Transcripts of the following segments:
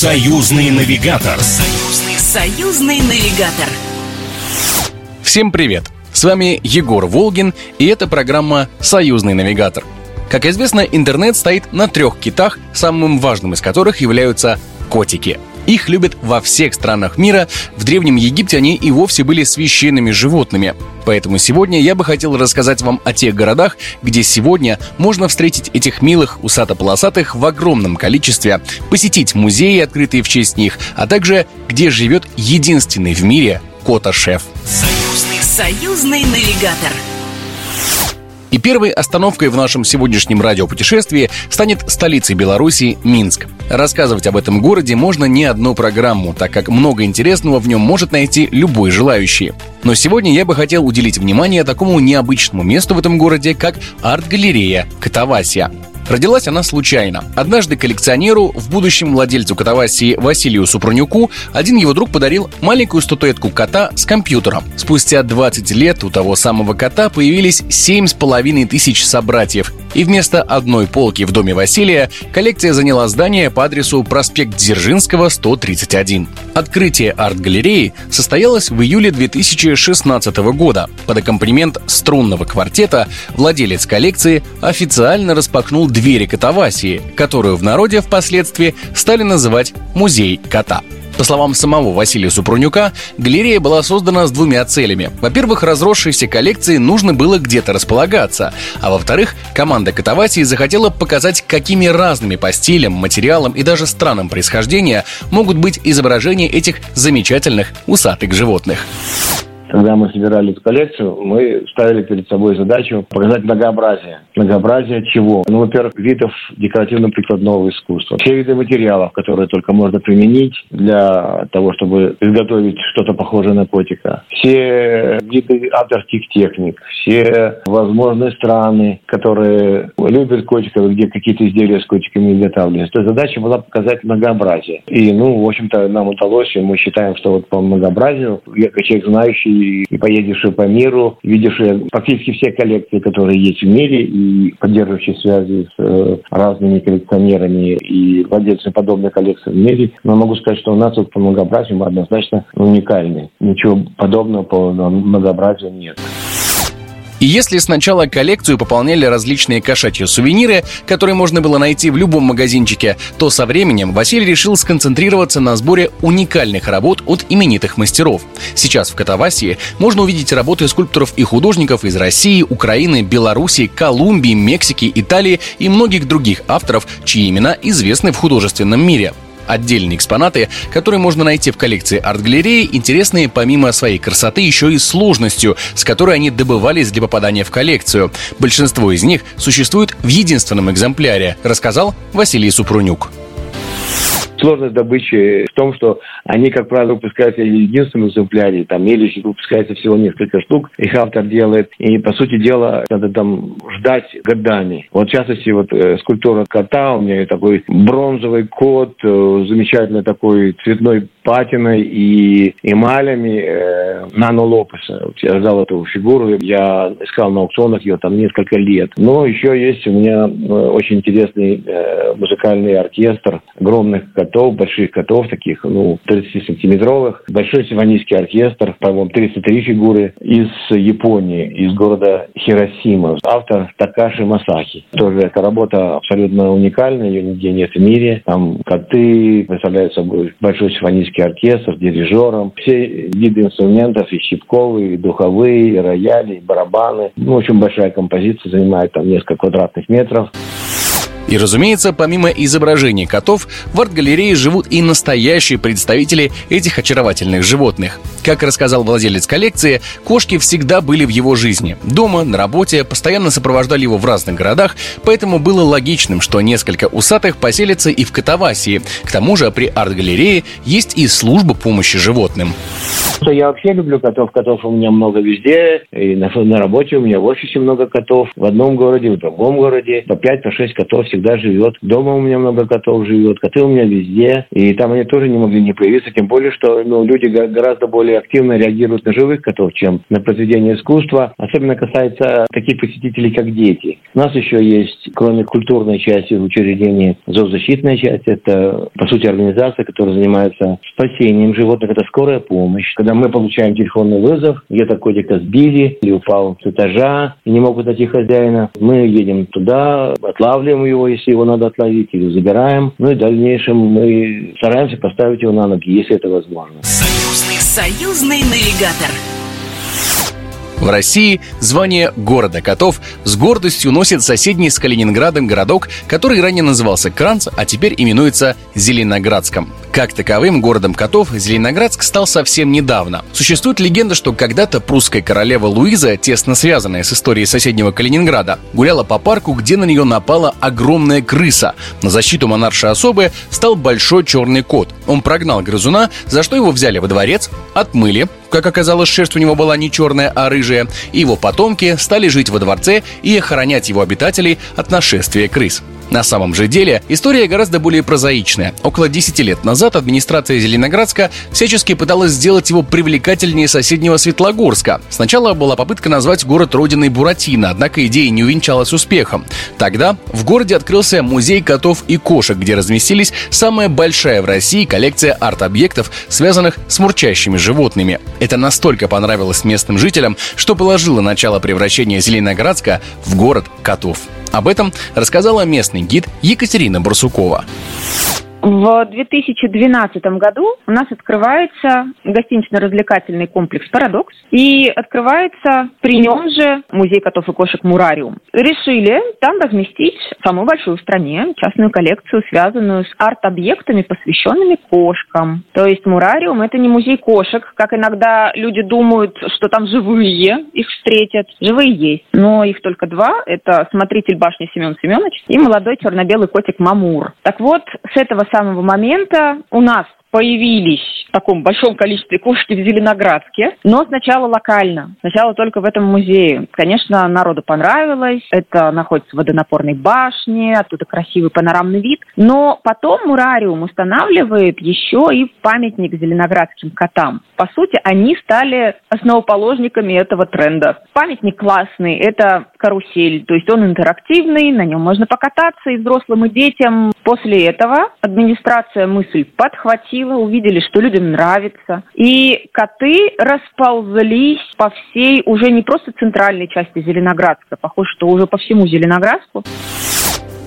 Союзный навигатор. Союзный, союзный навигатор. Всем привет! С вами Егор Волгин, и это программа «Союзный навигатор». Как известно, интернет стоит на трех китах, самым важным из которых являются котики. Их любят во всех странах мира. В Древнем Египте они и вовсе были священными животными. Поэтому сегодня я бы хотел рассказать вам о тех городах, где сегодня можно встретить этих милых усато-полосатых в огромном количестве, посетить музеи, открытые в честь них, а также где живет единственный в мире кота-шеф. Союзный, союзный навигатор. И первой остановкой в нашем сегодняшнем радиопутешествии станет столицей Беларуси Минск. Рассказывать об этом городе можно не одну программу, так как много интересного в нем может найти любой желающий. Но сегодня я бы хотел уделить внимание такому необычному месту в этом городе, как арт-галерея Котовасия. Родилась она случайно. Однажды коллекционеру, в будущем владельцу Катавасии Василию Супрунюку, один его друг подарил маленькую статуэтку кота с компьютером. Спустя 20 лет у того самого кота появились 7,5 тысяч собратьев. И вместо одной полки в доме Василия коллекция заняла здание по адресу проспект Дзержинского, 131. Открытие арт-галереи состоялось в июле 2016 года. Под аккомпанемент струнного квартета владелец коллекции официально распахнул двери Катавасии, которую в народе впоследствии стали называть «Музей кота». По словам самого Василия Супрунюка, галерея была создана с двумя целями. Во-первых, разросшейся коллекции нужно было где-то располагаться, а во-вторых, команда Катавасии захотела показать, какими разными по стилям, материалам и даже странам происхождения могут быть изображения этих замечательных усатых животных. Когда мы собирали эту коллекцию, мы ставили перед собой задачу показать многообразие. Многообразие чего? Ну, во-первых, видов декоративно-прикладного искусства. Все виды материалов, которые только можно применить для того, чтобы изготовить что-то похожее на котика. Все виды авторских техник. Все возможные страны, которые любят котиков, где какие-то изделия с котиками изготавливаются. То есть задача была показать многообразие. И, ну, в общем-то, нам удалось, и мы считаем, что вот по многообразию, я как человек знающий и поедешь по миру, видишь практически все коллекции, которые есть в мире, и поддерживающие связи с э, разными коллекционерами и владельцами подобных коллекций в мире. Но могу сказать, что у нас вот по многообразию мы однозначно уникальны. Ничего подобного по многообразию нет. И если сначала коллекцию пополняли различные кошачьи сувениры, которые можно было найти в любом магазинчике, то со временем Василий решил сконцентрироваться на сборе уникальных работ от именитых мастеров. Сейчас в Катавасии можно увидеть работы скульпторов и художников из России, Украины, Беларуси, Колумбии, Мексики, Италии и многих других авторов, чьи имена известны в художественном мире. Отдельные экспонаты, которые можно найти в коллекции арт-галереи, интересные помимо своей красоты еще и сложностью, с которой они добывались для попадания в коллекцию. Большинство из них существует в единственном экземпляре, рассказал Василий Супрунюк. Сложность добычи в том, что они, как правило, выпускаются в единственном экземпляре, там, или выпускается всего несколько штук, их автор делает. И, по сути дела, надо там ждать годами. Вот, в частности, вот э, скульптура кота, у меня такой бронзовый кот, э, замечательный такой цветной патиной и эмалями э, Нано Лопеса. Вот я ждал эту фигуру, я искал на аукционах ее там несколько лет. Но еще есть у меня э, очень интересный э, музыкальный оркестр огромных котов, больших котов, таких, ну, 30-сантиметровых. Большой симфонийский оркестр, по-моему, 33 фигуры из Японии, из города Хиросима. Автор Такаши Масахи. Тоже эта работа абсолютно уникальная, ее нигде нет в мире. Там коты представляют собой большой симфонийский оркестр, дирижером. Все виды инструментов, и щипковые, и духовые, и рояли, и барабаны. Ну, очень большая композиция, занимает там несколько квадратных метров. И, разумеется, помимо изображений котов, в арт-галерее живут и настоящие представители этих очаровательных животных. Как рассказал владелец коллекции, кошки всегда были в его жизни. Дома, на работе, постоянно сопровождали его в разных городах, поэтому было логичным, что несколько усатых поселятся и в Катавасии. К тому же при арт-галерее есть и служба помощи животным. Я вообще люблю котов. Котов у меня много везде. И на, на работе у меня в офисе много котов. В одном городе, в другом городе. По 5, по 6 котов всегда живет. Дома у меня много котов живет. Коты у меня везде. И там они тоже не могли не появиться. Тем более, что ну, люди гораздо более активно реагируют на живых котов, чем на произведение искусства. Особенно касается таких посетителей, как дети. У нас еще есть, кроме культурной части в учреждении, зоозащитная часть. Это, по сути, организация, которая занимается спасением животных. Это скорая помощь. Когда мы получаем телефонный вызов, где-то котика сбили или упал с этажа и не могут найти хозяина, мы едем туда, отлавливаем его, если его надо отловить, или забираем. Ну и в дальнейшем мы стараемся поставить его на ноги, если это возможно. Союзный, союзный навигатор. В России звание города котов с гордостью носит соседний с Калининградом городок, который ранее назывался Кранц, а теперь именуется Зеленоградском. Как таковым городом котов Зеленоградск стал совсем недавно. Существует легенда, что когда-то прусская королева Луиза, тесно связанная с историей соседнего Калининграда, гуляла по парку, где на нее напала огромная крыса. На защиту монарши особы стал большой черный кот. Он прогнал грызуна, за что его взяли во дворец, отмыли, как оказалось, шерсть у него была не черная, а рыжая, и его потомки стали жить во дворце и охранять его обитателей от нашествия крыс. На самом же деле история гораздо более прозаичная. Около 10 лет назад администрация Зеленоградска всячески пыталась сделать его привлекательнее соседнего Светлогорска. Сначала была попытка назвать город родиной Буратино, однако идея не увенчалась успехом. Тогда в городе открылся музей котов и кошек, где разместились самая большая в России коллекция арт-объектов, связанных с мурчащими животными. Это настолько понравилось местным жителям, что положило начало превращения Зеленоградска в город котов. Об этом рассказала местный гид Екатерина Барсукова. В 2012 году у нас открывается гостинично-развлекательный комплекс «Парадокс» и открывается при нем же музей котов и кошек «Мурариум». Решили там разместить самую большую в стране частную коллекцию, связанную с арт-объектами, посвященными кошкам. То есть «Мурариум» — это не музей кошек, как иногда люди думают, что там живые их встретят. Живые есть, но их только два. Это смотритель башни Семен Семенович и молодой черно-белый котик Мамур. Так вот, с этого самого момента у нас появились в таком большом количестве кошки в Зеленоградске, но сначала локально, сначала только в этом музее. Конечно, народу понравилось, это находится в водонапорной башне, оттуда красивый панорамный вид, но потом Мурариум устанавливает еще и памятник зеленоградским котам. По сути, они стали основоположниками этого тренда. Памятник классный, это карусель, то есть он интерактивный, на нем можно покататься и взрослым, и детям. После этого администрация мысль подхватила схватило, увидели, что людям нравится. И коты расползлись по всей, уже не просто центральной части Зеленоградска, похоже, что уже по всему Зеленоградску.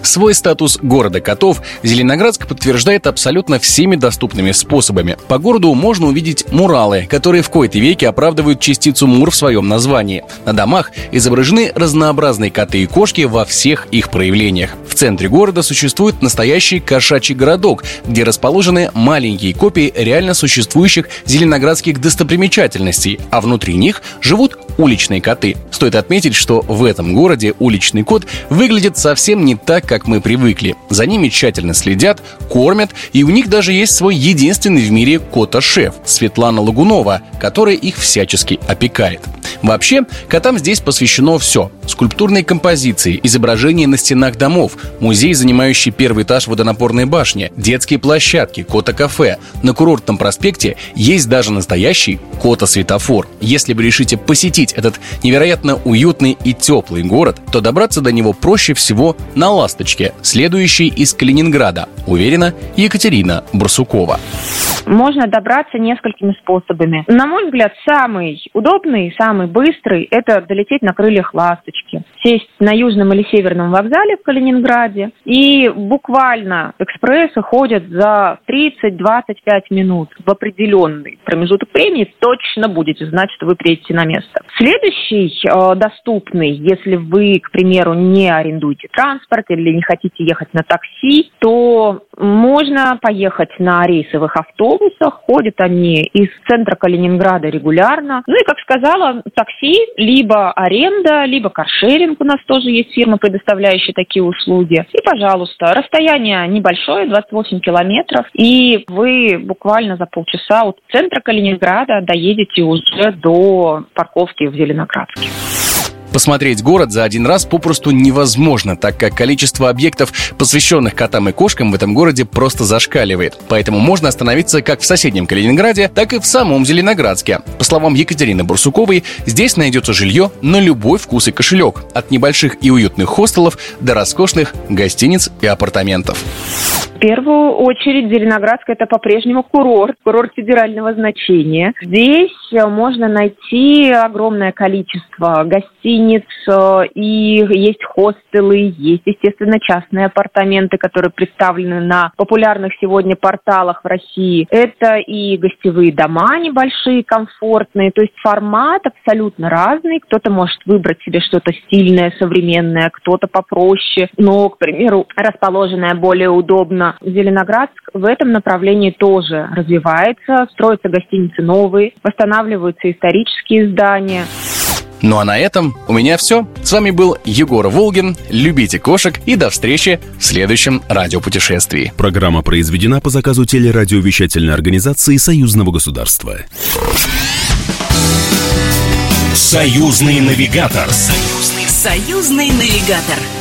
Свой статус города котов Зеленоградск подтверждает абсолютно всеми доступными способами. По городу можно увидеть муралы, которые в кои-то веке оправдывают частицу мур в своем названии. На домах изображены разнообразные коты и кошки во всех их проявлениях. В центре города существует настоящий кошачий городок, где расположены маленькие копии реально существующих зеленоградских достопримечательностей, а внутри них живут уличные коты. Стоит отметить, что в этом городе уличный кот выглядит совсем не так, как мы привыкли. За ними тщательно следят, кормят, и у них даже есть свой единственный в мире кота-шеф Светлана Лагунова, которая их всячески опекает. Вообще, котам здесь посвящено все. Скульптурные композиции, изображения на стенах домов, музей, занимающий первый этаж водонапорной башни, детские площадки, кота-кафе. На курортном проспекте есть даже настоящий кота-светофор. Если вы решите посетить этот невероятно уютный и теплый город, то добраться до него проще всего на «Ласточке», следующей из Калининграда, уверена Екатерина Барсукова. Можно добраться несколькими способами. На мой взгляд, самый удобный, самый быстрый – это долететь на крыльях «Ласточки», сесть на южном или северном вокзале в Калининграде, и буквально экспрессы ходят за 30-25 минут в определенный промежуток времени, точно будете знать, что вы приедете на место. Следующий э, доступный, если вы, к примеру, не арендуете транспорт или не хотите ехать на такси, то можно поехать на рейсовых автобусах, ходят они из центра Калининграда регулярно. Ну и, как сказала, такси, либо аренда, либо каршеринг у нас тоже есть фирма, предоставляющая такие услуги. И, пожалуйста, расстояние небольшое, 28 километров, и вы буквально за полчаса от центра Калининграда доедете уже до парковки в Зеленоградске. Посмотреть город за один раз попросту невозможно, так как количество объектов, посвященных котам и кошкам в этом городе просто зашкаливает. Поэтому можно остановиться как в соседнем Калининграде, так и в самом Зеленоградске. По словам Екатерины Барсуковой, здесь найдется жилье на любой вкус и кошелек. От небольших и уютных хостелов до роскошных гостиниц и апартаментов первую очередь Зеленоградск это по-прежнему курорт, курорт федерального значения. Здесь э, можно найти огромное количество гостиниц, э, и есть хостелы, есть, естественно, частные апартаменты, которые представлены на популярных сегодня порталах в России. Это и гостевые дома небольшие, комфортные, то есть формат абсолютно разный. Кто-то может выбрать себе что-то стильное, современное, кто-то попроще, но, к примеру, расположенное более удобно Зеленоградск в этом направлении тоже развивается, строятся гостиницы новые, восстанавливаются исторические здания. Ну а на этом у меня все. С вами был Егор Волгин. Любите кошек и до встречи в следующем радиопутешествии. Программа произведена по заказу телерадиовещательной организации Союзного государства. Союзный навигатор. Союзный, союзный навигатор.